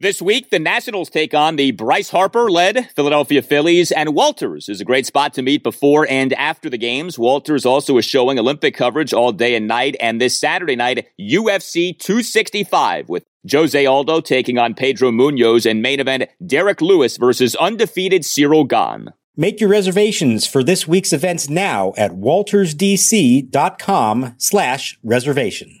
This week, the Nationals take on the Bryce Harper led Philadelphia Phillies, and Walters is a great spot to meet before and after the games. Walters also is showing Olympic coverage all day and night, and this Saturday night, UFC 265 with Jose Aldo taking on Pedro Munhoz and main event Derrick Lewis versus undefeated Ciryl Gane. Make your reservations for this week's events now at waltersdc.com slash reservation.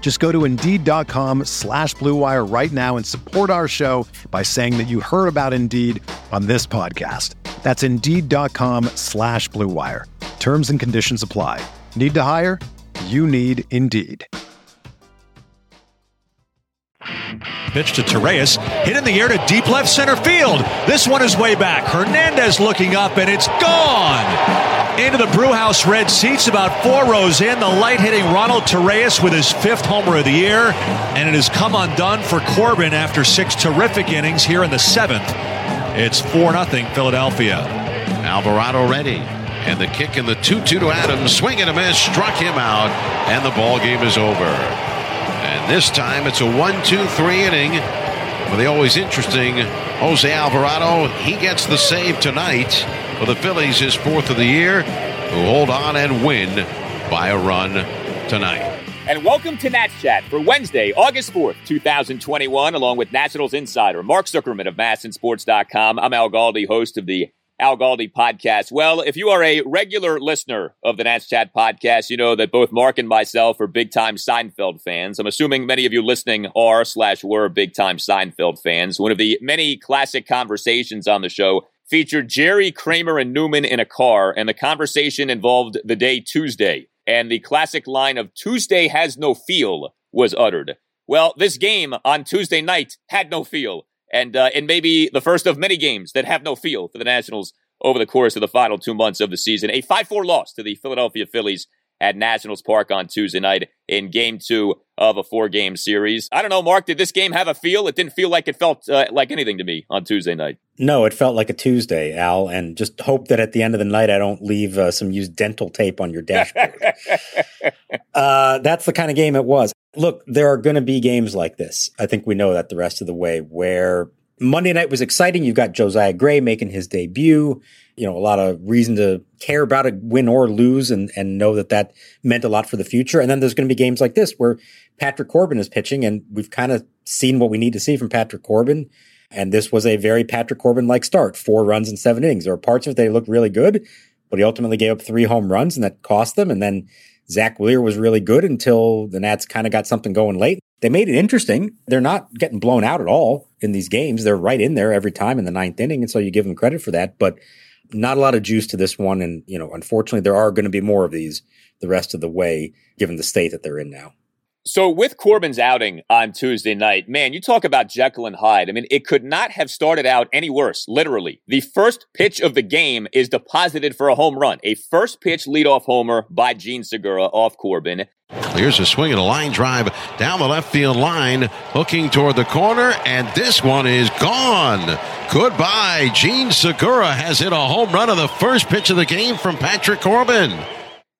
Just go to Indeed.com slash BlueWire right now and support our show by saying that you heard about Indeed on this podcast. That's Indeed.com slash BlueWire. Terms and conditions apply. Need to hire? You need Indeed. Pitch to Torreyes, hit in the air to deep left center field. This one is way back. Hernandez looking up, and it's gone. Into the Brewhouse red seats, about four rows in. The light hitting Ronald Torreyes with his fifth homer of the year, and it has come undone for Corbin after six terrific innings here in the seventh. It's 4 0 Philadelphia. Alvarado ready. And the kick in the 2 2 to Adams. Swing and a miss. Struck him out. And the ball game is over. And this time it's a 1 2 3 inning for the always interesting Jose Alvarado. He gets the save tonight for the Phillies, his fourth of the year, who hold on and win by a run tonight. And welcome to Nats Chat for Wednesday, August 4th, 2021, along with Nationals insider Mark Zuckerman of MASNsports.com. I'm Al Galdi, host of the Al Galdi podcast. Well, if you are a regular listener of the Nats Chat podcast, you know that both Mark and myself are big time Seinfeld fans. I'm assuming many of you listening are slash were big time Seinfeld fans. One of the many classic conversations on the show featured Jerry Kramer and Newman in a car, and the conversation involved the day Tuesday and the classic line of Tuesday has no feel was uttered. Well, this game on Tuesday night had no feel, and uh, it may be the first of many games that have no feel for the Nationals over the course of the final two months of the season. A 5 4 loss to the Philadelphia Phillies at Nationals Park on Tuesday night in game two of a four game series. I don't know, Mark, did this game have a feel? It didn't feel like it felt uh, like anything to me on Tuesday night. No, it felt like a Tuesday, Al, and just hope that at the end of the night I don't leave uh, some used dental tape on your dashboard. uh, that's the kind of game it was. Look, there are going to be games like this. I think we know that the rest of the way where Monday night was exciting. You've got Josiah Gray making his debut. You know, a lot of reason to care about a win or lose and, and know that that meant a lot for the future. And then there's going to be games like this where Patrick Corbin is pitching and we've kind of seen what we need to see from Patrick Corbin. And this was a very Patrick Corbin like start, four runs in seven innings. There were parts of it that looked really good, but he ultimately gave up three home runs and that cost them. And then Zack Wheeler was really good until the Nats kind of got something going late. They made it interesting. They're not getting blown out at all in these games. They're right in there every time in the ninth inning. And so you give them credit for that, but not a lot of juice to this one. And, you know, unfortunately, there are going to be more of these the rest of the way, given the state that they're in now. So with Corbin's outing on Tuesday night, man, you talk about Jekyll and Hyde. I mean, it could not have started out any worse, literally. The first pitch of the game is deposited for a home run. A first pitch leadoff homer by Jean Segura off Corbin. Here's a swing and a line drive down the left field line, hooking toward the corner, and this one is gone. Goodbye. Jean Segura has hit a home run of the first pitch of the game from Patrick Corbin.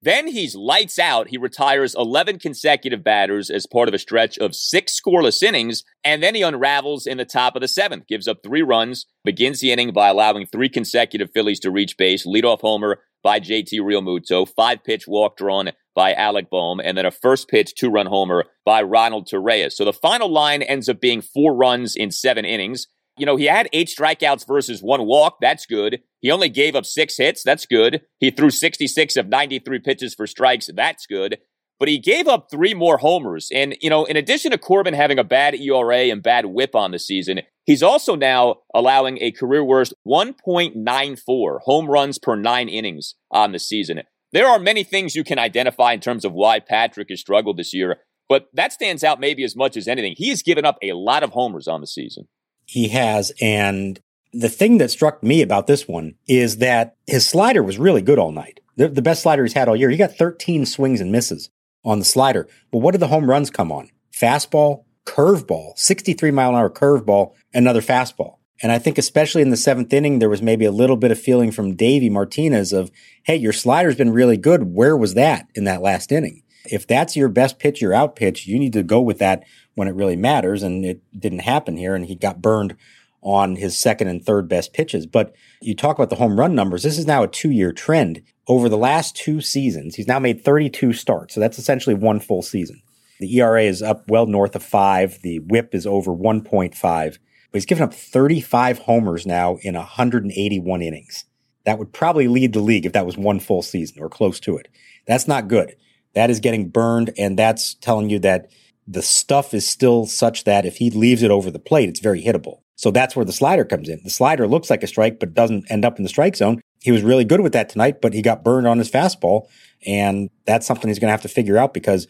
Then he's lights out. He retires 11 consecutive batters as part of a stretch of six scoreless innings, and then he unravels in the top of the seventh, gives up three runs, begins the inning by allowing three consecutive Phillies to reach base, leadoff homer by JT Realmuto, five pitch walk drawn by Alec Bohm, and then a first pitch two run homer by Ronald Torreyes. So the final line ends up being four runs in seven innings. You know, he had eight strikeouts versus one walk. That's good. He only gave up six hits. That's good. He threw 66 of 93 pitches for strikes. That's good. But he gave up three more homers. And, you know, in addition to Corbin having a bad ERA and bad whip on the season, he's also now allowing a career worst 1.94 home runs per nine innings on the season. There are many things you can identify in terms of why Patrick has struggled this year, but that stands out maybe as much as anything. He has given up a lot of homers on the season. He has. And the thing that struck me about this one is that his slider was really good all night. The, the best slider he's had all year. He got 13 swings and misses on the slider. But what did the home runs come on? Fastball, curveball, 63 mile an hour curveball, another fastball. And I think especially in the seventh inning, there was maybe a little bit of feeling from Davey Martinez of, hey, your slider's been really good. Where was that in that last inning? If that's your best pitch, your out pitch, you need to go with that when it really matters. And it didn't happen here. And he got burned on his second and third best pitches. But you talk about the home run numbers. This is now a two year trend. Over the last two seasons, he's now made 32 starts. So that's essentially one full season. The ERA is up well north of five. The whip is over 1.5 but he's given up 35 homers now in 181 innings. That would probably lead the league if that was one full season or close to it. That's not good. That is getting burned, and that's telling you that the stuff is still such that if he leaves it over the plate, it's very hittable. So that's where the slider comes in. The slider looks like a strike, but doesn't end up in the strike zone. He was really good with that tonight, but he got burned on his fastball. And that's something he's going to have to figure out because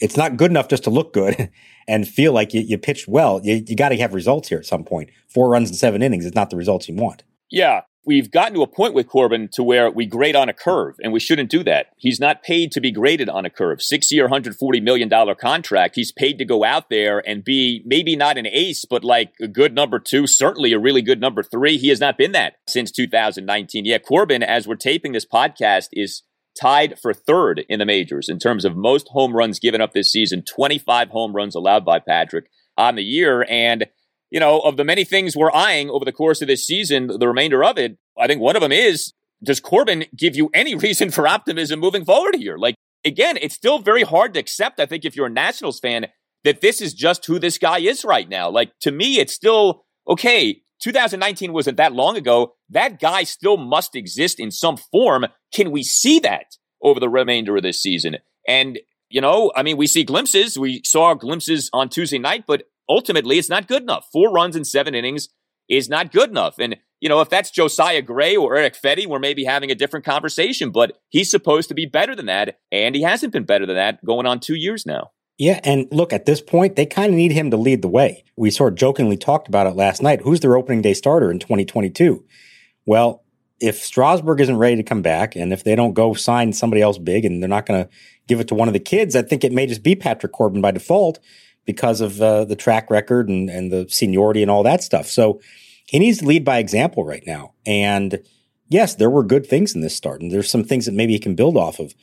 it's not good enough just to look good and feel like you, you pitched well. You, you got to have results here at some point. Four runs in seven innings is not the results you want. Yeah. We've gotten to a point with Corbin to where we grade on a curve, and we shouldn't do that. He's not paid to be graded on a curve. Six year, $140 million contract. He's paid to go out there and be maybe not an ace, but like a good number two, certainly a really good number three. He has not been that since 2019. Yeah, Corbin, as we're taping this podcast, is tied for third in the majors in terms of most home runs given up this season 25 home runs allowed by Patrick on the year. And, you know, of the many things we're eyeing over the course of this season, the remainder of it, I think one of them is does Corbin give you any reason for optimism moving forward here? Like, again, it's still very hard to accept, I think, if you're a Nationals fan, that this is just who this guy is right now. Like, to me, it's still okay. 2019 wasn't that long ago. That guy still must exist in some form. Can we see that over the remainder of this season? And, you know, I mean, we see glimpses. We saw glimpses on Tuesday night, but ultimately it's not good enough. Four runs in seven innings is not good enough. And, you know, if that's Josiah Gray or Eric Fedde, we're maybe having a different conversation, but he's supposed to be better than that. And he hasn't been better than that going on two years now. Yeah, and look, at this point, they kind of need him to lead the way. We sort of jokingly talked about it last night. Who's their opening day starter in 2022? Well, if Strasburg isn't ready to come back, and if they don't go sign somebody else big, and they're not going to give it to one of the kids, I think it may just be Patrick Corbin by default because of uh, the track record and, and the seniority and all that stuff. So he needs to lead by example right now. And yes, there were good things in this start, and there's some things that maybe he can build off of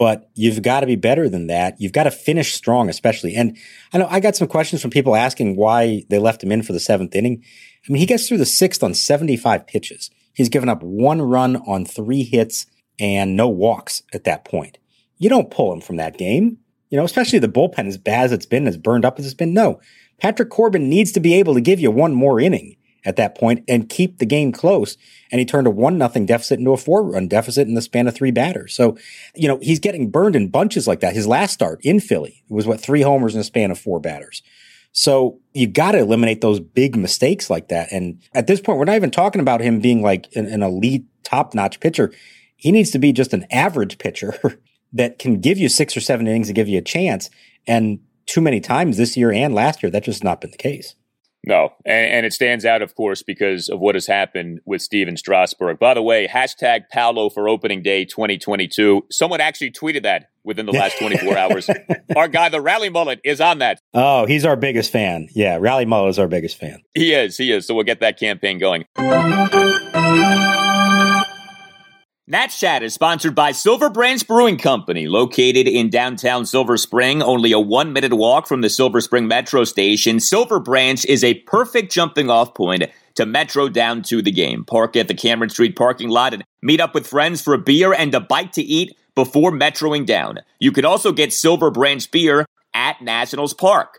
but you've got to be better than that. You've got to finish strong, especially. And I know I got some questions from people asking why they left him in for the seventh inning. I mean, he gets through the sixth on 75 pitches. He's given up one run on three hits and no walks at that point. You don't pull him from that game. You know, especially the bullpen as bad as it's been, as burned up as it's been. No, Patrick Corbin needs to be able to give you one more inning at that point and keep the game close. And he turned a one nothing deficit into a four run deficit in the span of three batters. So, you know, he's getting burned in bunches like that. His last start in Philly was what three homers in a span of four batters. So you got to eliminate those big mistakes like that. And at this point, we're not even talking about him being like an, an elite top notch pitcher. He needs to be just an average pitcher that can give you six or seven innings and give you a chance. And too many times this year and last year, that's just not been the case. No, and, and, it stands out, of course, because of what has happened with Stephen Strasburg. By the way, hashtag Paolo for opening day 2022. Someone actually tweeted that within the last 24 hours. Our guy, the Rally Mullet, is on that. Oh, he's our biggest fan. Yeah, Rally Mullet is our biggest fan. He is, he is. So we'll get that campaign going. Nats Chat is sponsored by Silver Branch Brewing Company, located in downtown Silver Spring, only a one minute walk from the Silver Spring Metro station. Silver Branch is a perfect jumping off point to Metro down to the game. Park at the Cameron Street parking lot and meet up with friends for a beer and a bite to eat before metroing down. You can also get Silver Branch beer at Nationals Park.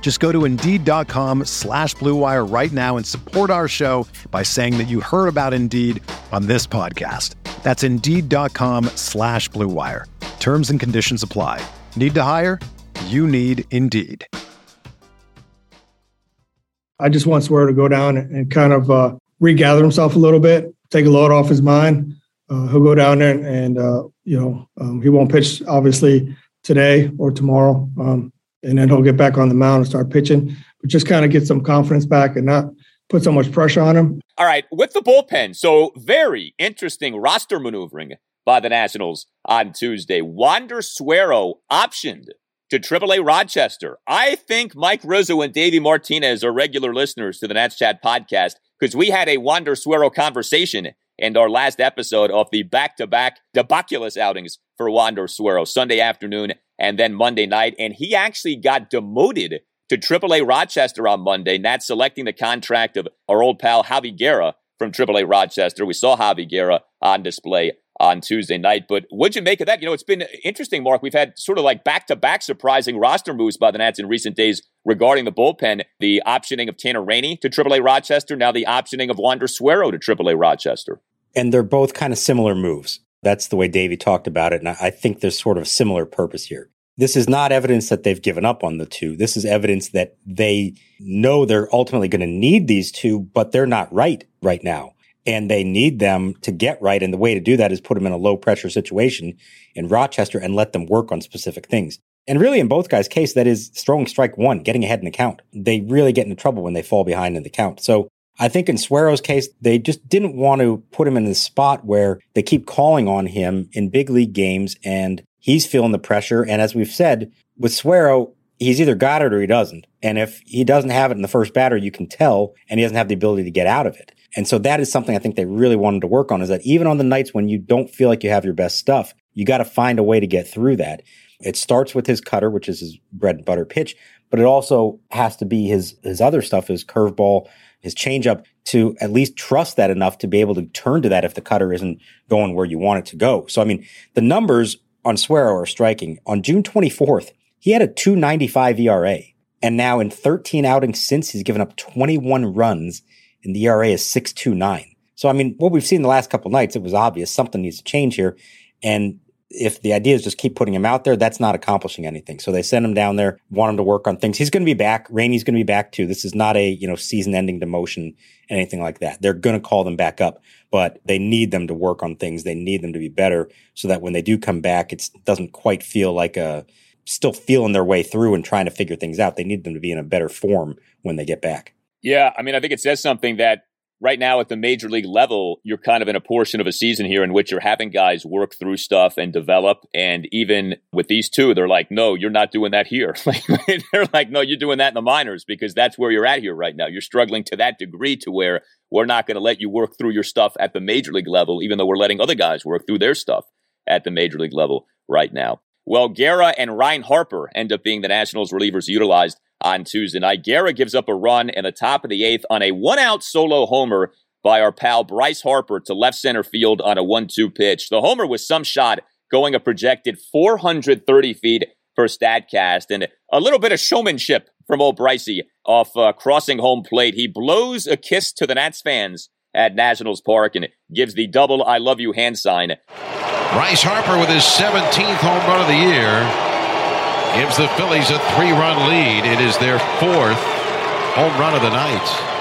Just go to Indeed.com slash BlueWire right now and support our show by saying that you heard about Indeed on this podcast. That's Indeed.com slash BlueWire. Terms and conditions apply. Need to hire? You need Indeed. I just want Suero to go down and kind of uh, regather himself a little bit, take a load off his mind. Uh, he'll go down there and, and uh, you know, um, he won't pitch obviously today or tomorrow. Um, and then he'll get back on the mound and start pitching, but just kind of get some confidence back and not put so much pressure on him. All right, with the bullpen, so very interesting roster maneuvering by the Nationals on Tuesday. Wander Suero optioned to AAA Rochester. I think Mike Rizzo and Davey Martinez are regular listeners to the Nats Chat podcast because we had a Wander Suero conversation in our last episode of the back-to-back debaculous outings for Wander Suero, Sunday afternoon and then Monday night. And he actually got demoted to AAA Rochester on Monday, not selecting the contract of our old pal Javy Guerra from AAA Rochester. We saw Javy Guerra on display on Tuesday night. But what'd you make of that? You know, it's been interesting, Mark. We've had sort of like back to back surprising roster moves by the Nats in recent days regarding the bullpen. The optioning of Tanner Rainey to AAA Rochester, now the optioning of Wander Suero to AAA Rochester. And they're both kind of similar moves. That's the way Davey talked about it. And I think there's sort of a similar purpose here. This is not evidence that they've given up on the two. This is evidence that they know they're ultimately going to need these two, but they're not right right now. And they need them to get right. And the way to do that is put them in a low pressure situation in Rochester and let them work on specific things. And really, in both guys' case, that is throwing strike one, getting ahead in the count. They really get into trouble when they fall behind in the count. So I think in Suero's case, they just didn't want to put him in the spot where they keep calling on him in big league games and he's feeling the pressure. And as we've said, with Suero, he's either got it or he doesn't. And if he doesn't have it in the first batter, you can tell and he doesn't have the ability to get out of it. And so that is something I think they really wanted to work on is that even on the nights when you don't feel like you have your best stuff, you got to find a way to get through that. It starts with his cutter, which is his bread and butter pitch, but it also has to be his, his other stuff, his curveball, his changeup to at least trust that enough to be able to turn to that if the cutter isn't going where you want it to go. So, I mean, the numbers on Suero are striking. On June 24th, he had a 295 ERA. And now in 13 outings since, he's given up 21 runs and the ERA is 629. So, I mean, what we've seen the last couple nights, it was obvious something needs to change here. And if the idea is just keep putting him out there, that's not accomplishing anything. So they send him down there, want him to work on things. He's going to be back. Rainey's going to be back too. This is not a, you know, season ending demotion, anything like that. They're going to call them back up, but they need them to work on things. They need them to be better so that when they do come back, it doesn't quite feel like a, still feeling their way through and trying to figure things out. They need them to be in a better form when they get back. Yeah. I mean, I think it says something that right now at the major league level, you're kind of in a portion of a season here in which you're having guys work through stuff and develop. And even with these two, they're like, no, you're not doing that here. they're like, no, you're doing that in the minors because that's where you're at here right now. You're struggling to that degree to where we're not going to let you work through your stuff at the major league level, even though we're letting other guys work through their stuff at the major league level right now. Well, Guerra and Ryne Harper end up being the Nationals relievers utilized on Tuesday night. Guerra gives up a run in the top of the eighth on a one out solo homer by our pal Bryce Harper to left center field on a 1 2 pitch. The homer was some shot going a projected 430 feet for StatCast and a little bit of showmanship from old Brycey off uh, crossing home plate. He blows a kiss to the Nats fans at Nationals Park and gives the double I love you hand sign. Bryce Harper with his 17th home run of the year gives the Phillies a three run lead. It is their fourth home run of the night.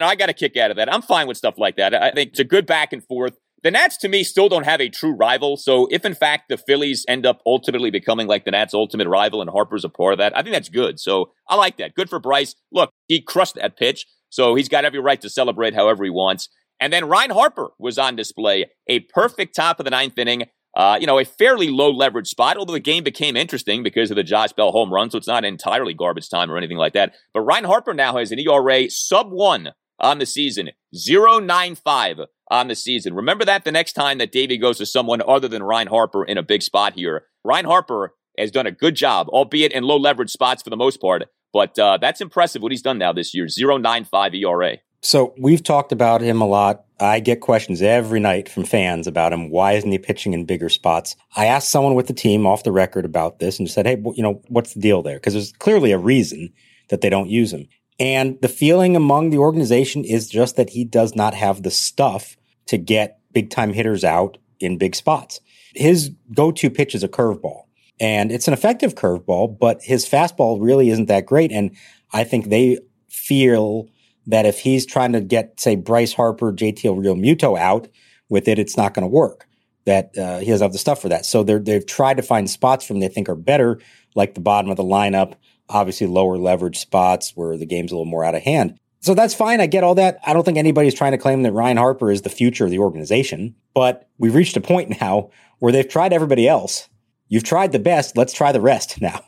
I got a kick out of that. I'm fine with stuff like that. I think it's a good back and forth. The Nats, to me, still don't have a true rival. So if, in fact, the Phillies end up ultimately becoming like the Nats' ultimate rival and Harper's a part of that, I think that's good. So I like that. Good for Bryce. Look, he crushed that pitch. So he's got every right to celebrate however he wants. And then Ryne Harper was on display. A perfect top of the ninth inning. Uh, you know, a fairly low leverage spot, although the game became interesting because of the Josh Bell home run, so it's not entirely garbage time or anything like that. But Ryne Harper now has an ERA sub one on the season, 0.95 on the season. Remember that the next time that Davey goes to someone other than Ryne Harper in a big spot here. Ryne Harper has done a good job, albeit in low leverage spots for the most part. But uh, that's impressive what he's done now this year, 0.95 ERA. So we've talked about him a lot. I get questions every night from fans about him. Why isn't he pitching in bigger spots? I asked someone with the team off the record about this and said, Hey, you know, what's the deal there? Because there's clearly a reason that they don't use him. And the feeling among the organization is just that he does not have the stuff to get big time hitters out in big spots. His go to pitch is a curveball and it's an effective curveball, but his fastball really isn't that great. And I think they feel that if he's trying to get, say, Bryce Harper, JTL JT Realmuto out with it, it's not going to work. That uh, he doesn't have the stuff for that. So they've tried to find spots from they think are better, like the bottom of the lineup, obviously lower leverage spots where the game's a little more out of hand. So that's fine. I get all that. I don't think anybody's trying to claim that Ryne Harper is the future of the organization, but we've reached a point now where they've tried everybody else. You've tried the best. Let's try the rest now.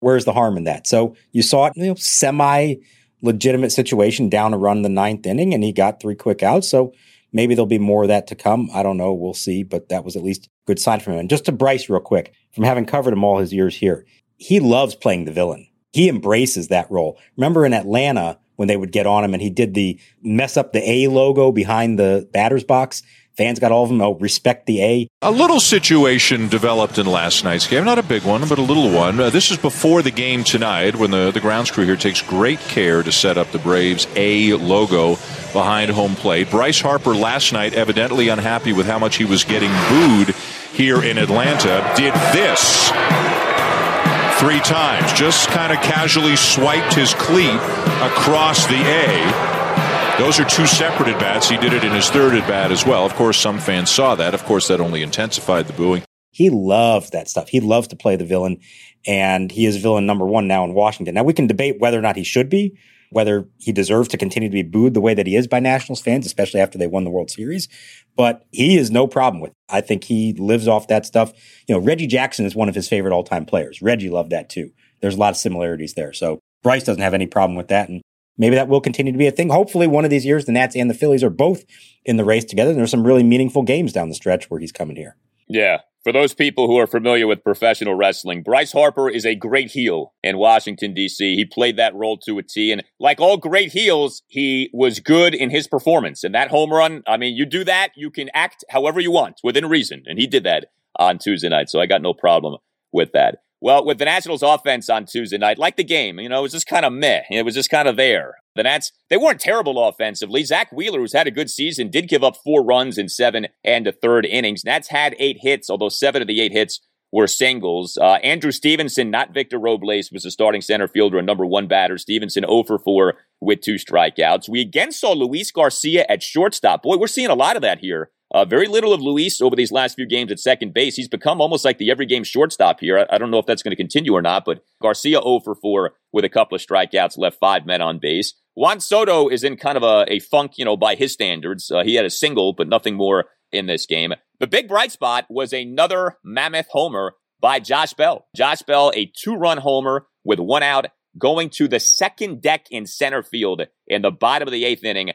Where's the harm in that? So you saw it, you know, semi legitimate situation down a run the ninth inning and he got three quick outs. So maybe there'll be more of that to come. I don't know. We'll see. But that was at least a good sign from him. And just to Bryce real quick, from having covered him all his years here, he loves playing the villain. He embraces that role. Remember in Atlanta when they would get on him and he did the mess up the A logo behind the batter's box Fans got all of them. Oh, respect the A. A little situation developed in last night's game. Not a big one, but a little one. Uh, this is before the game tonight when the, the grounds crew here takes great care to set up the Braves A logo behind home plate. Bryce Harper last night, evidently unhappy with how much he was getting booed here in Atlanta, did this three times. Just kind of casually swiped his cleat across the A those are two separate at bats. He did it in his third at bat as well. Of course, some fans saw that. Of course, that only intensified the booing. He loved that stuff. He loves to play the villain, and he is villain number one now in Washington. Now, we can debate whether or not he should be, whether he deserves to continue to be booed the way that he is by Nationals fans, especially after they won the World Series. But he is no problem with. It. I think he lives off that stuff. You know, Reggie Jackson is one of his favorite all time players. Reggie loved that too. There's a lot of similarities there. So Bryce doesn't have any problem with that. And maybe that will continue to be a thing. Hopefully, one of these years, the Nats and the Phillies are both in the race together. And there's some really meaningful games down the stretch where he's coming here. Yeah. For those people who are familiar with professional wrestling, Bryce Harper is a great heel in Washington, D.C. He played that role to a T. And like all great heels, he was good in his performance. And that home run, I mean, you do that, you can act however you want within reason. And he did that on Tuesday night. So I got no problem with that. Well, with the Nationals offense on Tuesday night, like the game, you know, it was just kind of meh. It was just kind of there. The Nats, they weren't terrible offensively. Zack Wheeler, who's had a good season, did give up four runs in seven and a third innings. Nats had eight hits, although seven of the eight hits were singles. Uh, Andrew Stevenson, not Victor Robles, was the starting center fielder and number one batter. Stevenson 0 for 4 with two strikeouts. We again saw Luis Garcia at shortstop. Boy, we're seeing a lot of that here. Uh, very little of Luis over these last few games at second base. He's become almost like the every game shortstop here. I, I don't know if that's going to continue or not, but Garcia 0 for 4 with a couple of strikeouts, left five men on base. Juan Soto is in kind of a, a funk, you know, by his standards. Uh, he had a single, but nothing more in this game. The big bright spot was another mammoth homer by Josh Bell. Josh Bell, a two run homer with one out, going to the second deck in center field in the bottom of the eighth inning. A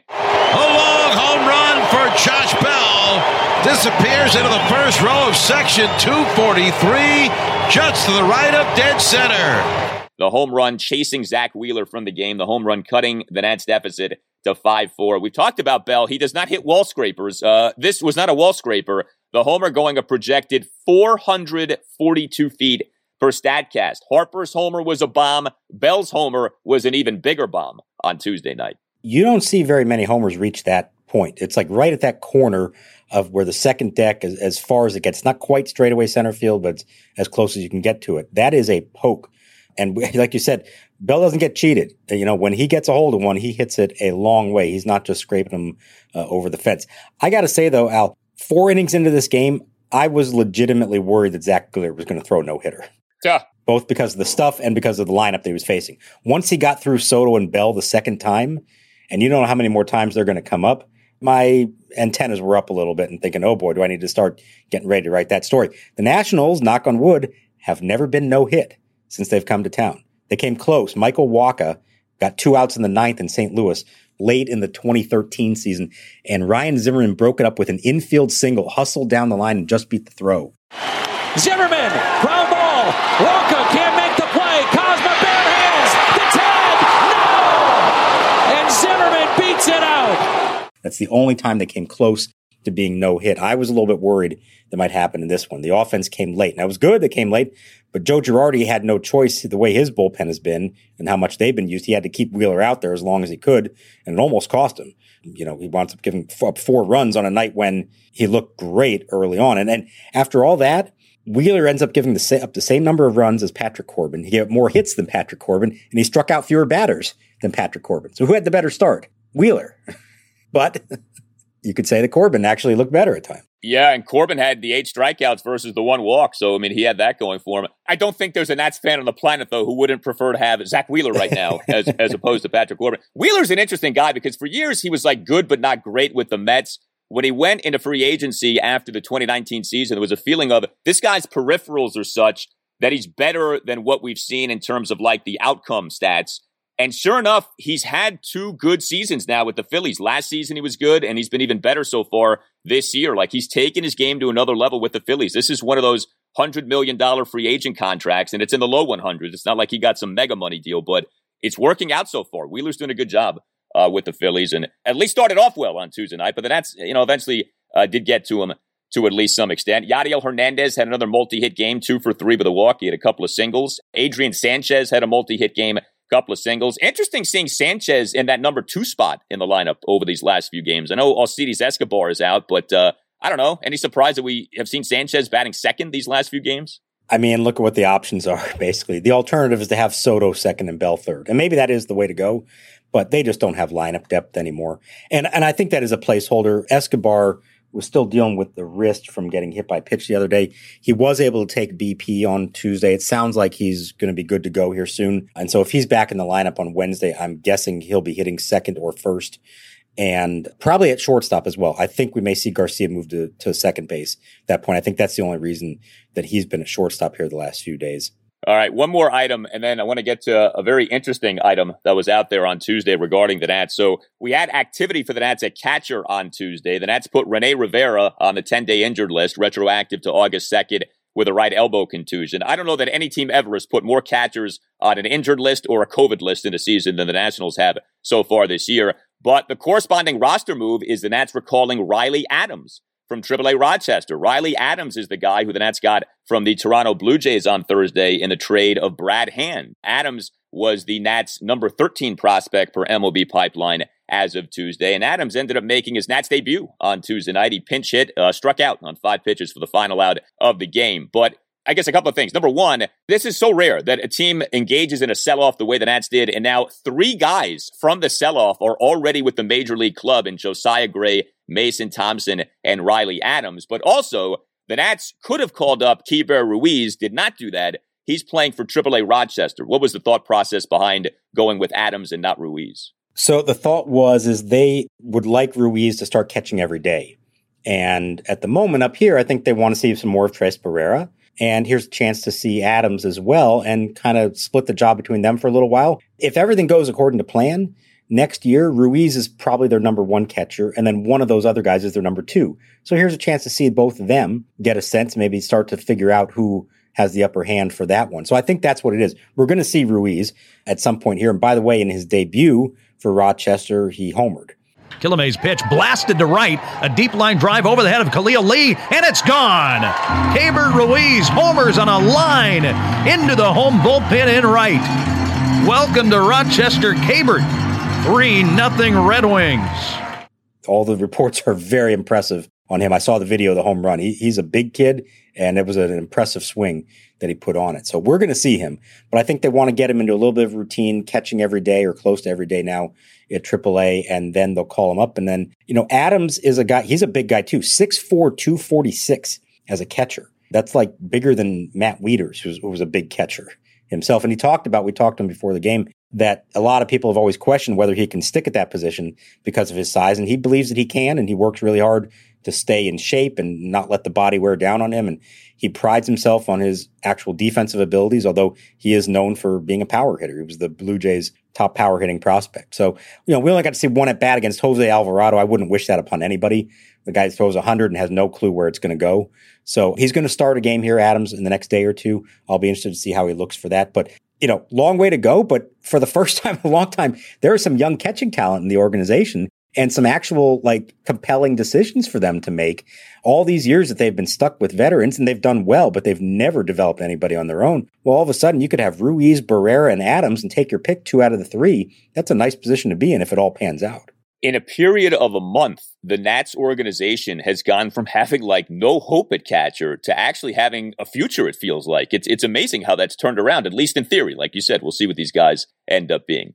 long home run for Josh Bell. Disappears into the first row of section 243, just to the right of dead center. The home run chasing Zack Wheeler from the game, the home run cutting the Nats deficit to 5 4. We've talked about Bell. He does not hit wall scrapers. Uh, this was not a wall scraper. The homer going a projected 442 feet per StatCast. Harper's homer was a bomb. Bell's homer was an even bigger bomb on Tuesday night. You don't see very many homers reach that point. It's like right at that corner of where the second deck, is, as far as it gets, not quite straightaway center field, but as close as you can get to it. That is a poke. And like you said, Bell doesn't get cheated. You know, when he gets a hold of one, he hits it a long way. He's not just scraping them uh, over the fence. I got to say though, Al, four innings into this game, I was legitimately worried that Zack Wheeler was going to throw no hitter. Yeah. Both because of the stuff and because of the lineup that he was facing. Once he got through Soto and Bell the second time, and you don't know how many more times they're going to come up, my antennas were up a little bit and thinking, oh boy, do I need to start getting ready to write that story. The Nationals, knock on wood, have never been no hit since they've come to town. They came close. Michael Wacha got two outs in the ninth in St. Louis late in the 2013 season, and Ryan Zimmerman broke it up with an infield single, hustled down the line, and just beat the throw. Zimmerman, ground ball. Wacha can't make the play. Kozma bare hands. The tag. No! And Zimmerman beats it out. That's the only time they came close to being no hit. I was a little bit worried that might happen in this one. The offense came late. Now it was good they came late, but Joe Girardi had no choice the way his bullpen has been and how much they've been used. He had to keep Wheeler out there as long as he could, and it almost cost him. You know, he winds up giving up four runs on a night when he looked great early on. And then after all that, Wheeler ends up giving the sa- up the same number of runs as Patrick Corbin. He gave more hits than Patrick Corbin, and he struck out fewer batters than Patrick Corbin. So who had the better start? Wheeler. but you could say that Corbin actually looked better at times. Yeah, and Corbin had the eight strikeouts versus the one walk. So, I mean, he had that going for him. I don't think there's a Nats fan on the planet, though, who wouldn't prefer to have Zack Wheeler right now as, as opposed to Patrick Corbin. Wheeler's an interesting guy because for years he was like good, but not great with the Mets. When he went into free agency after the 2019 season, there was a feeling of this guy's peripherals are such that he's better than what we've seen in terms of like the outcome stats. And sure enough, he's had two good seasons now with the Phillies. Last season he was good, and he's been even better so far this year. Like he's taken his game to another level with the Phillies. This is one of those hundred million dollar free agent contracts, and it's in the low 100s. It's not like he got some mega money deal, but it's working out so far. Wheeler's doing a good job uh, with the Phillies, and at least started off well on Tuesday night. But then that's you know eventually uh, did get to him to at least some extent. Yadiel Hernandez had another multi-hit game, two for three with a walk. He had a couple of singles. Adrian Sanchez had a multi-hit game couple of singles. Interesting seeing Sanchez in that number two spot in the lineup over these last few games. I know Alcides Escobar is out, but uh, I don't know. Any surprise that we have seen Sanchez batting second these last few games? I mean, look at what the options are, basically. The alternative is to have Soto second and Bell third. And maybe that is the way to go, but they just don't have lineup depth anymore. And and I think that is a placeholder. Escobar – was still dealing with the wrist from getting hit by pitch the other day. He was able to take BP on Tuesday. It sounds like he's going to be good to go here soon. And so if he's back in the lineup on Wednesday, I'm guessing he'll be hitting second or first and probably at shortstop as well. I think we may see Garcia move to, to second base at that point. I think that's the only reason that he's been at shortstop here the last few days. All right, one more item, and then I want to get to a very interesting item that was out there on Tuesday regarding the Nats. So we had activity for the Nats at catcher on Tuesday. The Nats put Rene Rivera on the 10 day injured list, retroactive to August 2nd with a right elbow contusion. I don't know that any team ever has put more catchers on an injured list or a COVID list in a season than the Nationals have so far this year. But the corresponding roster move is the Nats recalling Riley Adams from AAA Rochester. Riley Adams is the guy who the Nats got from the Toronto Blue Jays on Thursday in the trade of Brad Hand. Adams was the Nats' number 13 prospect per MLB pipeline as of Tuesday. And Adams ended up making his Nats debut on Tuesday night. He pinch hit, uh, struck out on five pitches for the final out of the game. But I guess a couple of things. Number one, this is so rare that a team engages in a sell off the way the Nats did. And now three guys from the sell off are already with the major league club in Josiah Gray, Mason Thompson, and Riley Adams. But also, the Nats could have called up Keibert Ruiz, did not do that. He's playing for AAA Rochester. What was the thought process behind going with Adams and not Ruiz? So the thought was is they would like Ruiz to start catching every day. And at the moment up here, I think they want to see some more of Tres Barrera. And here's a chance to see Adams as well and kind of split the job between them for a little while. If everything goes according to plan, next year, Ruiz is probably their number one catcher. And then one of those other guys is their number two. So here's a chance to see both of them get a sense, maybe start to figure out who has the upper hand for that one. So I think that's what it is. We're going to see Ruiz at some point here. And by the way, in his debut for Rochester, he homered. Killimay's pitch blasted to right. A deep line drive over the head of Khalil Lee, and it's gone. Keibert Ruiz homers on a line into the home bullpen in right. Welcome to Rochester, Keibert. 3 nothing Red Wings. All the reports are very impressive on him. I saw the video of the home run. He, he's a big kid, and it was an impressive swing that he put on it. So we're going to see him, but I think they want to get him into a little bit of routine, catching every day or close to every day now at AAA, and then they'll call him up. And then, you know, Adams is a guy, he's a big guy too, 6'4, 246 as a catcher. That's like bigger than Matt Wieters, who was, who was a big catcher himself. And he talked about, we talked to him before the game, that a lot of people have always questioned whether he can stick at that position because of his size. And he believes that he can, and he works really hard to stay in shape and not let the body wear down on him. And he prides himself on his actual defensive abilities, although he is known for being a power hitter. He was the Blue Jays' top power hitting prospect. So, you know, we only got to see one at bat against Jose Alvarado. I wouldn't wish that upon anybody. The guy throws 100 and has no clue where it's going to go. So he's going to start a game here, Adams, in the next day or two. I'll be interested to see how he looks for that. But, you know, long way to go. But for the first time in a long time, there is some young catching talent in the organization and some actual like compelling decisions for them to make all these years that they've been stuck with veterans and they've done well, but they've never developed anybody on their own. Well, all of a sudden you could have Ruiz, Barrera, and Adams and take your pick two out of the three. That's a nice position to be in if it all pans out. In a period of a month, the Nats organization has gone from having like no hope at catcher to actually having a future, it feels like. It's it's amazing how that's turned around, at least in theory. Like you said, we'll see what these guys end up being.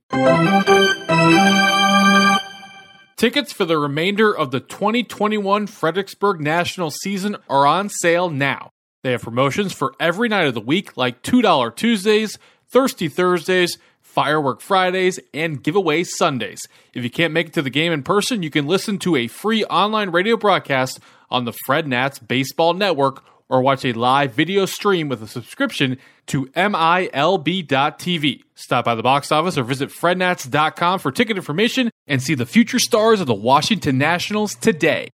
Tickets for the remainder of the 2021 Fredericksburg National season are on sale now. They have promotions for every night of the week, like $2 Tuesdays, Thirsty Thursdays, Firework Fridays, and Giveaway Sundays. If you can't make it to the game in person, you can listen to a free online radio broadcast on the Fred Nats Baseball Network or watch a live video stream with a subscription to MILB.TV. Stop by the box office or visit FredNats.com for ticket information and see the future stars of the Washington Nationals today.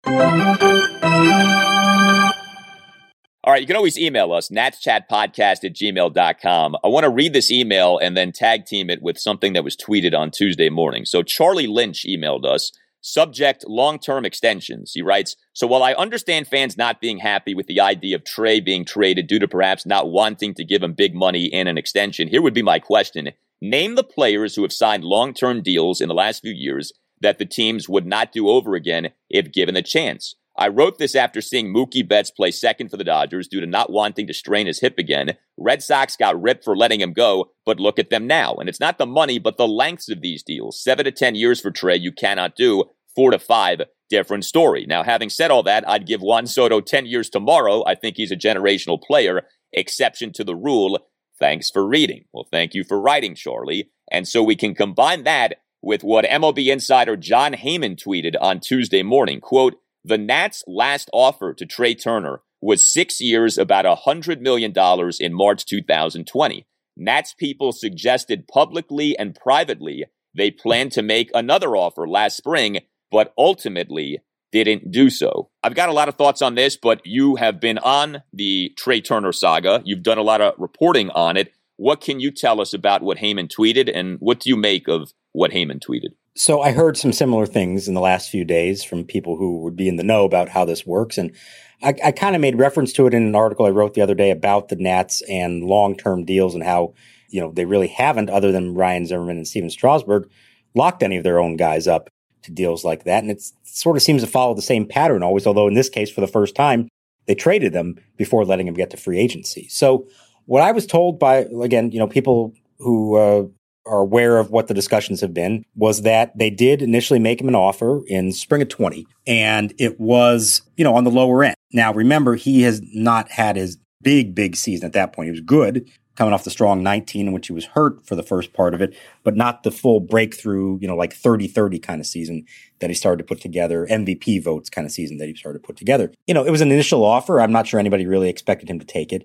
All right, you can always email us, natschatpodcast at gmail.com. I want to read this email and then tag team it with something that was tweeted on Tuesday morning. So Charlie Lynch emailed us. Subject long term extensions. He writes So while I understand fans not being happy with the idea of Trea being traded due to perhaps not wanting to give him big money in an extension, here would be my question. Name the players who have signed long term deals in the last few years that the teams would not do over again if given the chance. I wrote this after seeing Mookie Betts play second for the Dodgers due to not wanting to strain his hip again. Red Sox got ripped for letting him go, but look at them now. And it's not the money, but the lengths of these deals. Seven to 10 years for Trea, you cannot do. Four to five, different story. Now, having said all that, I'd give Juan Soto 10 years tomorrow. I think he's a generational player, exception to the rule. Thanks for reading. Well, thank you for writing, Charlie. And so we can combine that with what MLB insider Jon Heyman tweeted on Tuesday morning. Quote, the Nats' last offer to Trea Turner was six years, about $100 million in March 2020. Nats people suggested publicly and privately they planned to make another offer last spring, but ultimately didn't do so. I've got a lot of thoughts on this, but you have been on the Trea Turner saga. You've done a lot of reporting on it. What can you tell us about what Heyman tweeted, and what do you make of what Heyman tweeted? So I heard some similar things in the last few days from people who would be in the know about how this works. And I, I kind of made reference to it in an article I wrote the other day about the Nats and long-term deals and how, you know, they really haven't, other than Ryan Zimmerman and Stephen Strasburg, locked any of their own guys up to deals like that. And it sort of seems to follow the same pattern always, although in this case, for the first time, they traded them before letting them get to free agency. So what I was told by again, you know, people who uh, are aware of what the discussions have been was that they did initially make him an offer in spring of 20 and it was, you know, on the lower end. Now remember, he has not had his big, big season at that point. He was good coming off the strong 19 in which he was hurt for the first part of it, but not the full breakthrough, you know, like 30-30 kind of season that he started to put together, MVP votes kind of season that he started to put together. You know, it was an initial offer. I'm not sure anybody really expected him to take it.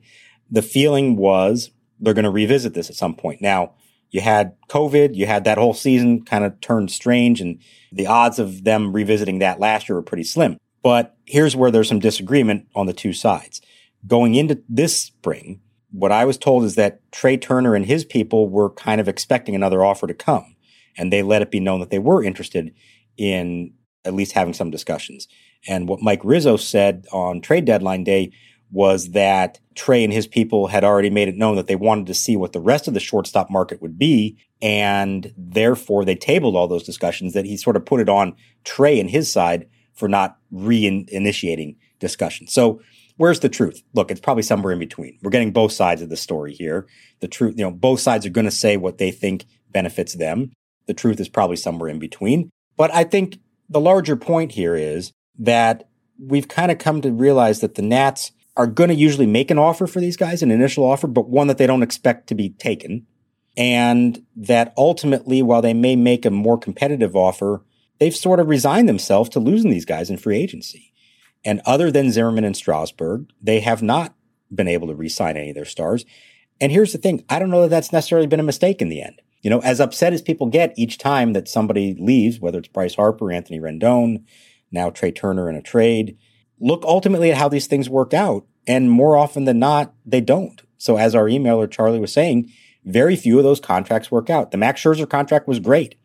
The feeling was they're going to revisit this at some point. Now, you had COVID, you had that whole season kind of turned strange, and the odds of them revisiting that last year were pretty slim. But here's where there's some disagreement on the two sides. Going into this spring, what I was told is that Trea Turner and his people were kind of expecting another offer to come, and they let it be known that they were interested in at least having some discussions. And what Mike Rizzo said on trade deadline day was that Trea and his people had already made it known that they wanted to see what the rest of the shortstop market would be. And therefore they tabled all those discussions that he sort of put it on Trea and his side for not re-initiating discussion. So where's the truth? Look, it's probably somewhere in between. We're getting both sides of the story here. The truth, you know, both sides are going to say what they think benefits them. The truth is probably somewhere in between. But I think the larger point here is that we've kind of come to realize that the Nats are going to usually make an offer for these guys, an initial offer, but one that they don't expect to be taken. And that ultimately, while they may make a more competitive offer, they've sort of resigned themselves to losing these guys in free agency. And other than Zimmerman and Strasburg, they have not been able to re-sign any of their stars. And here's the thing. I don't know that that's necessarily been a mistake in the end. You know, as upset as people get each time that somebody leaves, whether it's Bryce Harper, Anthony Rendon, now Trea Turner in a trade, look ultimately at how these things work out. And more often than not, they don't. So as our emailer Charlie was saying, very few of those contracts work out. The Max Scherzer contract was great,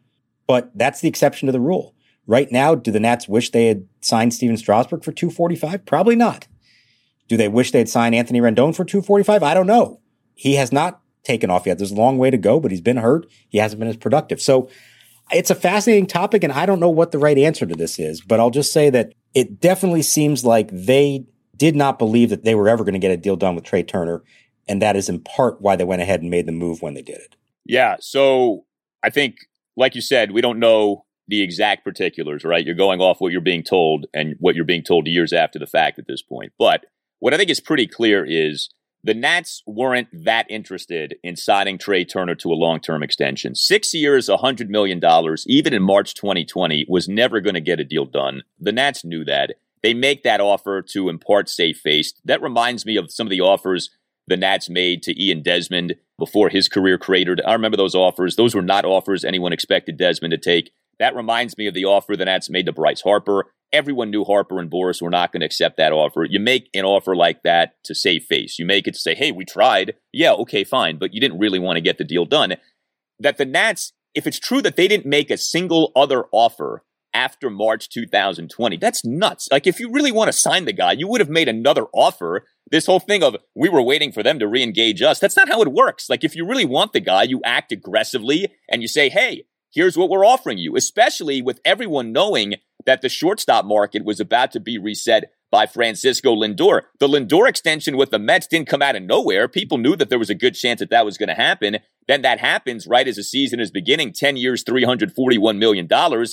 but that's the exception to the rule. Right now, do the Nats wish they had signed Stephen Strasburg for 245? Probably not. Do they wish they had signed Anthony Rendon for 245? I don't know. He has not taken off yet. There's a long way to go, but he's been hurt. He hasn't been as productive. So it's a fascinating topic, and I don't know what the right answer to this is, but I'll just say that it definitely seems like they did not believe that they were ever going to get a deal done with Trea Turner. And that is in part why they went ahead and made the move when they did it. Yeah. So I think, like you said, we don't know the exact particulars, right? You're going off what you're being told and what you're being told years after the fact at this point. But what I think is pretty clear is the Nats weren't that interested in signing Trea Turner to a long term extension. Six years, $100 million, even in March 2020, was never going to get a deal done. The Nats knew that. They make that offer to impart safe face. That reminds me of some of the offers the Nats made to Ian Desmond before his career cratered. I remember those offers. Those were not offers anyone expected Desmond to take. That reminds me of the offer the Nats made to Bryce Harper. Everyone knew Harper and Boras were not going to accept that offer. You make an offer like that to save face. You make it to say, hey, we tried. Yeah, okay, fine. But you didn't really want to get the deal done. That the Nats, if it's true that they didn't make a single other offer after March 2020. That's nuts. Like, if you really want to sign the guy, you would have made another offer. This whole thing of we were waiting for them to re engage us, that's not how it works. Like, if you really want the guy, you act aggressively and you say, hey, here's what we're offering you, especially with everyone knowing that the shortstop market was about to be reset by Francisco Lindor. The Lindor extension with the Mets didn't come out of nowhere. People knew that there was a good chance that that was going to happen. Then that happens right as the season is beginning, 10 years, $341 million.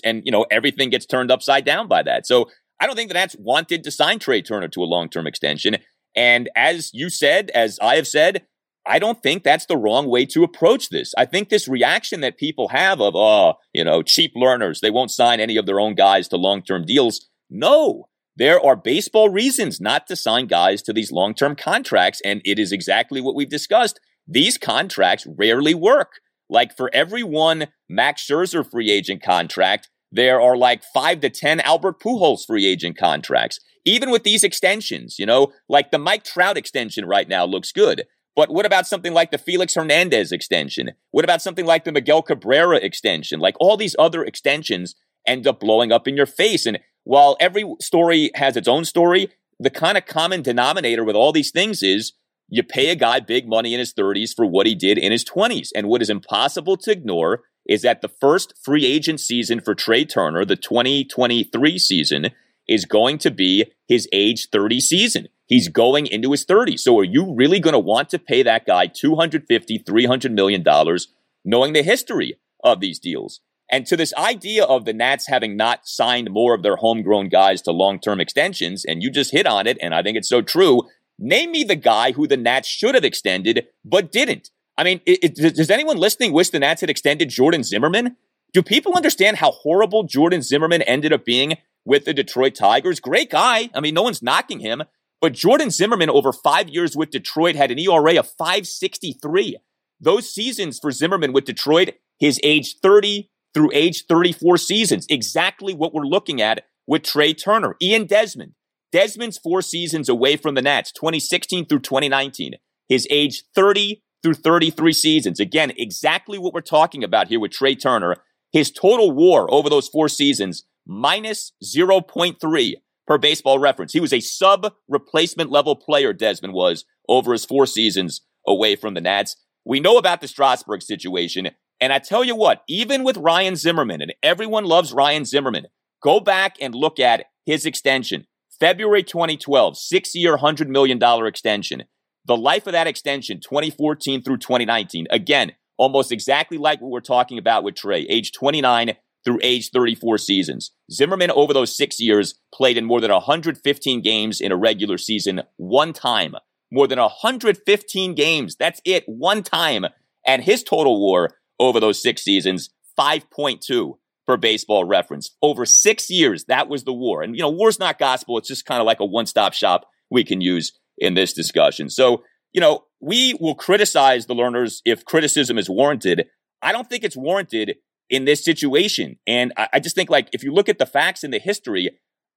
And, you know, everything gets turned upside down by that. So I don't think the Nats wanted to sign Trea Turner to a long-term extension. And as you said, as I have said, I don't think that's the wrong way to approach this. I think this reaction that people have of, oh, you know, cheap Lerners, they won't sign any of their own guys to long-term deals. No, there are baseball reasons not to sign guys to these long term contracts. And it is exactly what we've discussed. These contracts rarely work. Like for every one Max Scherzer free agent contract, there are like five to 10 Albert Pujols free agent contracts. Even with these extensions, you know, like the Mike Trout extension right now looks good. But what about something like the Felix Hernandez extension? What about something like the Miguel Cabrera extension? Like all these other extensions end up blowing up in your face. And while every story has its own story, the kind of common denominator with all these things is you pay a guy big money in his 30s for what he did in his 20s. And what is impossible to ignore is that the first free agent season for Trea Turner, the 2023 season, is going to be his age 30 season. He's going into his 30s. So are you really going to want to pay that guy 250, 300 million dollars knowing the history of these deals? And to this idea of the Nats having not signed more of their homegrown guys to long-term extensions, and you just hit on it, and I think it's so true. Name me the guy who the Nats should have extended but didn't. I mean, it, it, does anyone listening wish the Nats had extended Jordan Zimmermann? Do people understand how horrible Jordan Zimmermann ended up being with the Detroit Tigers? Great guy. I mean, no one's knocking him. But Jordan Zimmermann over five years with Detroit, had an ERA of 563. Those seasons for Zimmermann with Detroit, his age 30 through age 34 seasons, exactly what we're looking at with Trea Turner. Ian Desmond, Desmond's four seasons away from the Nats, 2016 through 2019, his age 30 through 33 seasons. Again, exactly what we're talking about here with Trea Turner. His total war over those four seasons, minus 0.3 per baseball reference. He was a sub replacement level player, Desmond was, over his four seasons away from the Nats. We know about the Strasburg situation. And I tell you what, even with Ryan Zimmerman, and everyone loves Ryan Zimmerman, go back and look at his extension. February 2012, six year, $100 million extension. The life of that extension, 2014 through 2019, again, almost exactly like what we're talking about with Trea, age 29 through age 34 seasons. Zimmerman, over those six years, played in more than 115 games in a regular season one time. More than 115 games. That's it, one time. And his total war over those six seasons, 5.2 per baseball reference. Over six years, that was the war. And, you know, war's not gospel. It's just kind of like a one stop shop we can use in this discussion. So, you know, we will criticize the Lerners if criticism is warranted. I don't think it's warranted in this situation. And I, I just think like if you look at the facts and the history,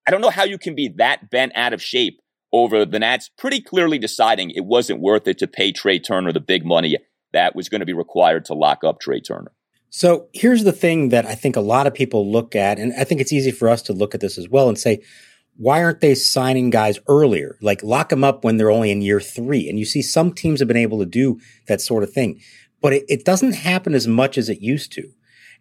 I don't know how you can be that bent out of shape over the Nats pretty clearly deciding it wasn't worth it to pay Trea Turner the big money that was going to be required to lock up Trea Turner. So here's the thing that I think a lot of people look at, and I think it's easy for us to look at this as well and say, why aren't they signing guys earlier? Like lock them up when they're only in year three. And you see some teams have been able to do that sort of thing, but it, it doesn't happen as much as it used to.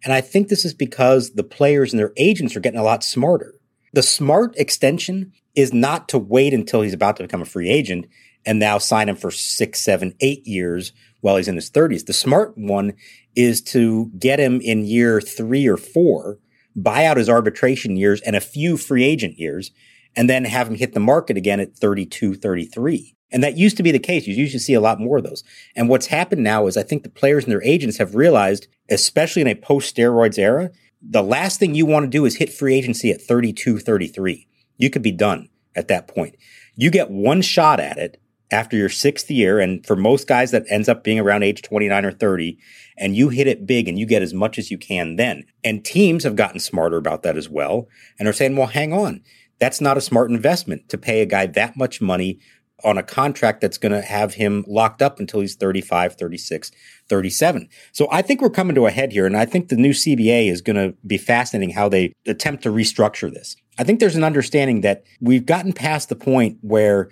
And I think this is because the players and their agents are getting a lot smarter. The smart extension is not to wait until he's about to become a free agent and now sign him for six, seven, eight years while he's in his 30s. The smart one is to get him in year three or four, buy out his arbitration years and a few free agent years, and then have him hit the market again at 32, 33. And that used to be the case. You usually see a lot more of those. And what's happened now is I think the players and their agents have realized, especially in a post steroids era, the last thing you want to do is hit free agency at 32, 33. You could be done at that point. You get one shot at it after your sixth year. And for most guys, that ends up being around age 29 or 30. And you hit it big and you get as much as you can then. And teams have gotten smarter about that as well. And are saying, well, hang on. That's not a smart investment to pay a guy that much money on a contract that's going to have him locked up until he's 35, 36, 37. So I think we're coming to a head here. And I think the new CBA is going to be fascinating how they attempt to restructure this. I think there's an understanding that we've gotten past the point where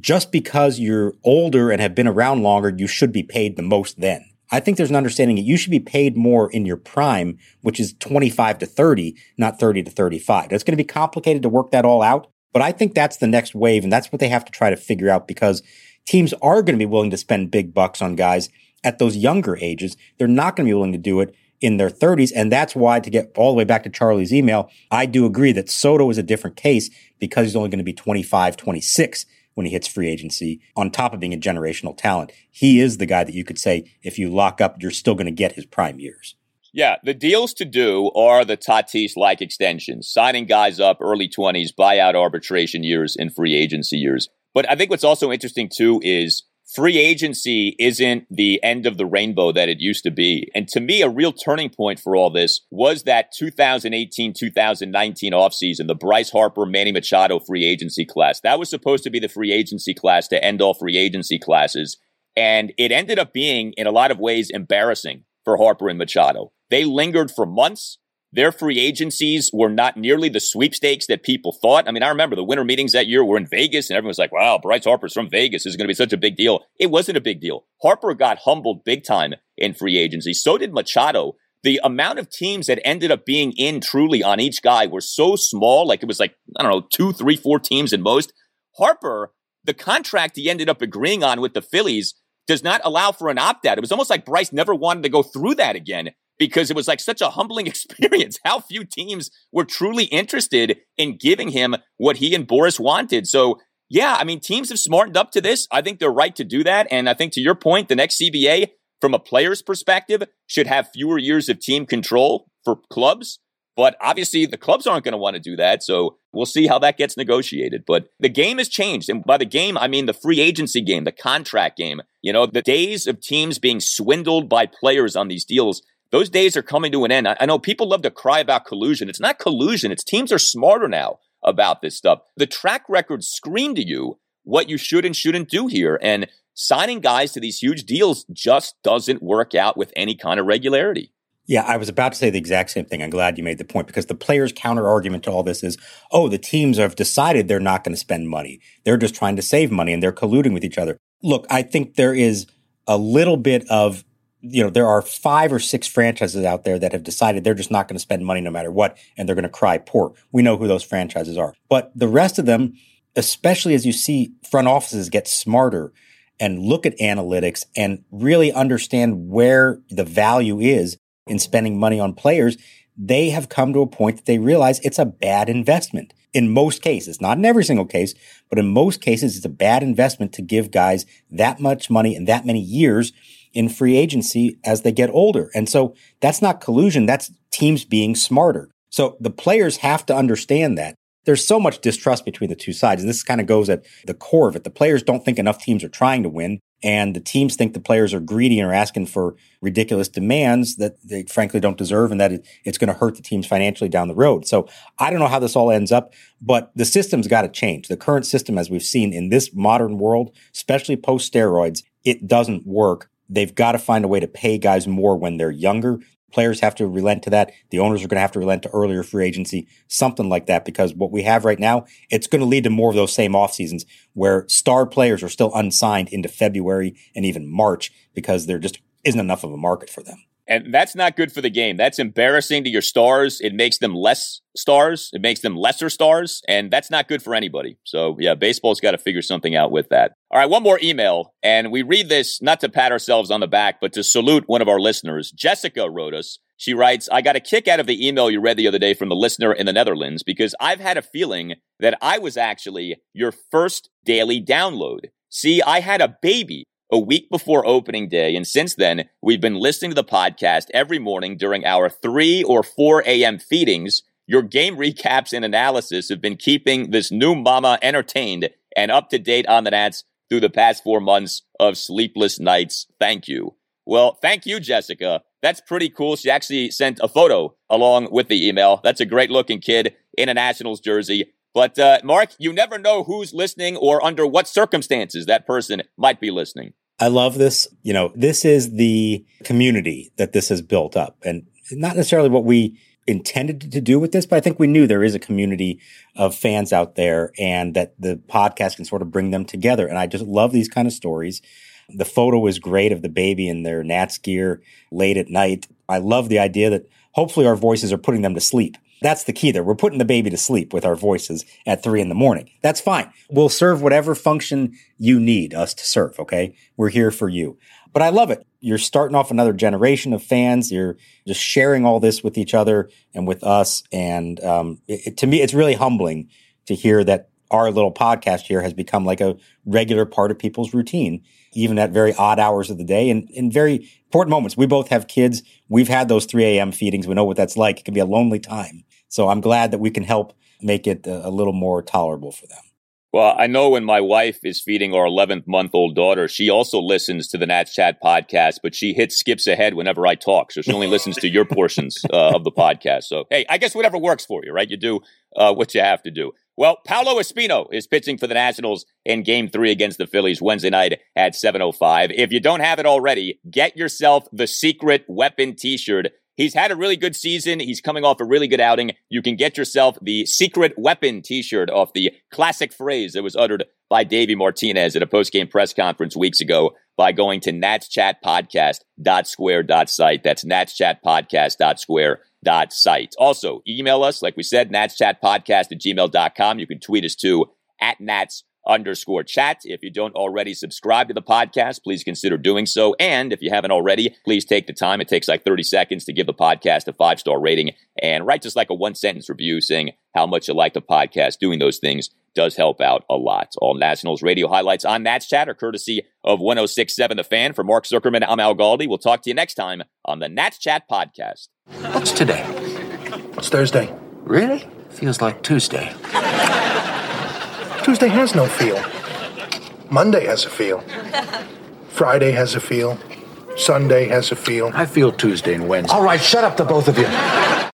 just because you're older and have been around longer, you should be paid the most then. I think there's an understanding that you should be paid more in your prime, which is 25 to 30, not 30 to 35. It's going to be complicated to work that all out. But I think that's the next wave, and that's what they have to try to figure out because teams are going to be willing to spend big bucks on guys at those younger ages. They're not going to be willing to do it in their 30s. And that's why, to get all the way back to Charlie's email, I do agree that Soto is a different case because he's only going to be 25, 26 when he hits free agency, on top of being a generational talent. He is the guy that you could say, if you lock up, you're still going to get his prime years. Yeah, the deals to do are the Tatis like extensions, signing guys up early 20s, buyout arbitration years, and free agency years. But I think what's also interesting too is free agency isn't the end of the rainbow that it used to be. And to me, a real turning point for all this was that 2018 2019 offseason, the Bryce Harper, Manny Machado free agency class. That was supposed to be the free agency class to end all free agency classes. And it ended up being, in a lot of ways, embarrassing for Harper and Machado. They lingered for months. Their free agencies were not nearly the sweepstakes that people thought. I mean, I remember the winter meetings that year were in Vegas and everyone was like, wow, Bryce Harper's from Vegas. This is going to be such a big deal. It wasn't a big deal. Harper got humbled big time in free agency. So did Machado. The amount of teams that ended up being in truly on each guy were so small. Like it was like, I don't know, two, three, four teams at most. Harper the contract he ended up agreeing on with the Phillies does not allow for an opt out. It was almost like Bryce never wanted to go through that again because it was like such a humbling experience. How few teams were truly interested in giving him what he and Boras wanted. So, yeah, I mean, teams have smartened up to this. I think they're right to do that. And I think to your point, the next CBA, from a player's perspective, should have fewer years of team control for clubs. But obviously, the clubs aren't going to want to do that. So we'll see how that gets negotiated. But the game has changed. And by the game, I mean the free agency game, the contract game. You know, the days of teams being swindled by players on these deals, those days are coming to an end. I know people love to cry about collusion. It's not collusion, it's teams are smarter now about this stuff. The track records scream to you what you should and shouldn't do here. And signing guys to these huge deals just doesn't work out with any kind of regularity. Yeah, I was about to say the exact same thing. I'm glad you made the point because the players' counter argument to all this is, oh, the teams have decided they're not going to spend money. They're just trying to save money and they're colluding with each other. Look, I think there is a little bit of, you know, there are five or six franchises out there that have decided they're just not going to spend money no matter what and they're going to cry poor. We know who those franchises are. But the rest of them, especially as you see front offices get smarter and look at analytics and really understand where the value is in spending money on players, they have come to a point that they realize it's a bad investment. In most cases, not in every single case, but in most cases, it's a bad investment to give guys that much money and that many years in free agency as they get older. And so that's not collusion. That's teams being smarter. So the players have to understand that. There's so much distrust between the two sides. And this kind of goes at the core of it. The players don't think enough teams are trying to win and the teams think the players are greedy and are asking for ridiculous demands that they frankly don't deserve and that it's going to hurt the teams financially down the road. So I don't know how this all ends up, but the system's got to change. The current system, as we've seen in this modern world, especially post steroids, it doesn't work. They've got to find a way to pay guys more when they're younger Players have to relent to that. The owners are going to have to relent to earlier free agency, something like that, because what we have right now, it's going to lead to more of those same off seasons where star players are still unsigned into February and even March because there just isn't enough of a market for them. And that's not good for the game. That's embarrassing to your stars. It makes them less stars. It makes them lesser stars. And that's not good for anybody. So, yeah, baseball's got to figure something out with that. All right, one more email. And we read this not to pat ourselves on the back, but to salute one of our listeners. Jessica wrote us. She writes, I got a kick out of the email you read the other day from the listener in the Netherlands because I've had a feeling that I was actually your first daily download. See, I had a baby a week before opening day. And since then, we've been listening to the podcast every morning during our 3 or 4 a.m. feedings. Your game recaps and analysis have been keeping this new mama entertained and up to date on the Nats through the past four months of sleepless nights. Thank you. Well, thank you, Jessica. That's pretty cool. She actually sent a photo along with the email. That's a great looking kid in a Nationals jersey. But, uh, Mark, you never know who's listening or under what circumstances that person might be listening. I love this. You know, this is the community that this has built up and not necessarily what we intended to do with this, but I think we knew there is a community of fans out there and that the podcast can sort of bring them together. And I just love these kind of stories. The photo is great of the baby in their Nats gear late at night. I love the idea that hopefully our voices are putting them to sleep that's the key there. We're putting the baby to sleep with our voices at three in the morning. That's fine. We'll serve whatever function you need us to serve. Okay. We're here for you. But I love it. You're starting off another generation of fans. You're just sharing all this with each other and with us. And um, it, to me, it's really humbling to hear that our little podcast here has become like a regular part of people's routine, even at very odd hours of the day and in very important moments. We both have kids. We've had those 3 a.m. feedings. We know what that's like. It can be a lonely time. So I'm glad that we can help make it a, little more tolerable for them. Well, I know when my wife is feeding our 11th month old daughter, she also listens to the Nats Chat podcast, but she hits skips ahead whenever I talk. So she only listens to your portions uh, of the podcast. So, hey, I guess whatever works for you, right? You do uh, what you have to do. Well, Paolo Espino is pitching for the Nationals in game three against the Phillies Wednesday night at 7.05. If you don't have it already, get yourself the secret weapon t-shirt He's had a really good season. He's coming off a really good outing. You can get yourself the secret weapon t-shirt off the classic phrase that was uttered by Davey Martinez at a post-game press conference weeks ago by going to natschatpodcast.square.site. That's natschatpodcast.square.site. Also, email us, like we said, natschatpodcast at gmail.com. You can tweet us too at nats underscore chat. If you don't already subscribe to the podcast, please consider doing so. And if you haven't already, please take the time. It takes like 30 seconds to give the podcast a five star rating and write just like a one sentence review saying how much you like the podcast. Doing those things does help out a lot. All Nationals radio highlights on Nats Chat are courtesy of 1067 The Fan. For Mark Zuckerman, I'm Al Galdi. We'll talk to you next time on the Nats Chat podcast. What's today? It's Thursday. Really? Feels like Tuesday. Tuesday has no feel. Monday has a feel. Friday has a feel. Sunday has a feel. I feel Tuesday and Wednesday. All right, shut up, the both of you.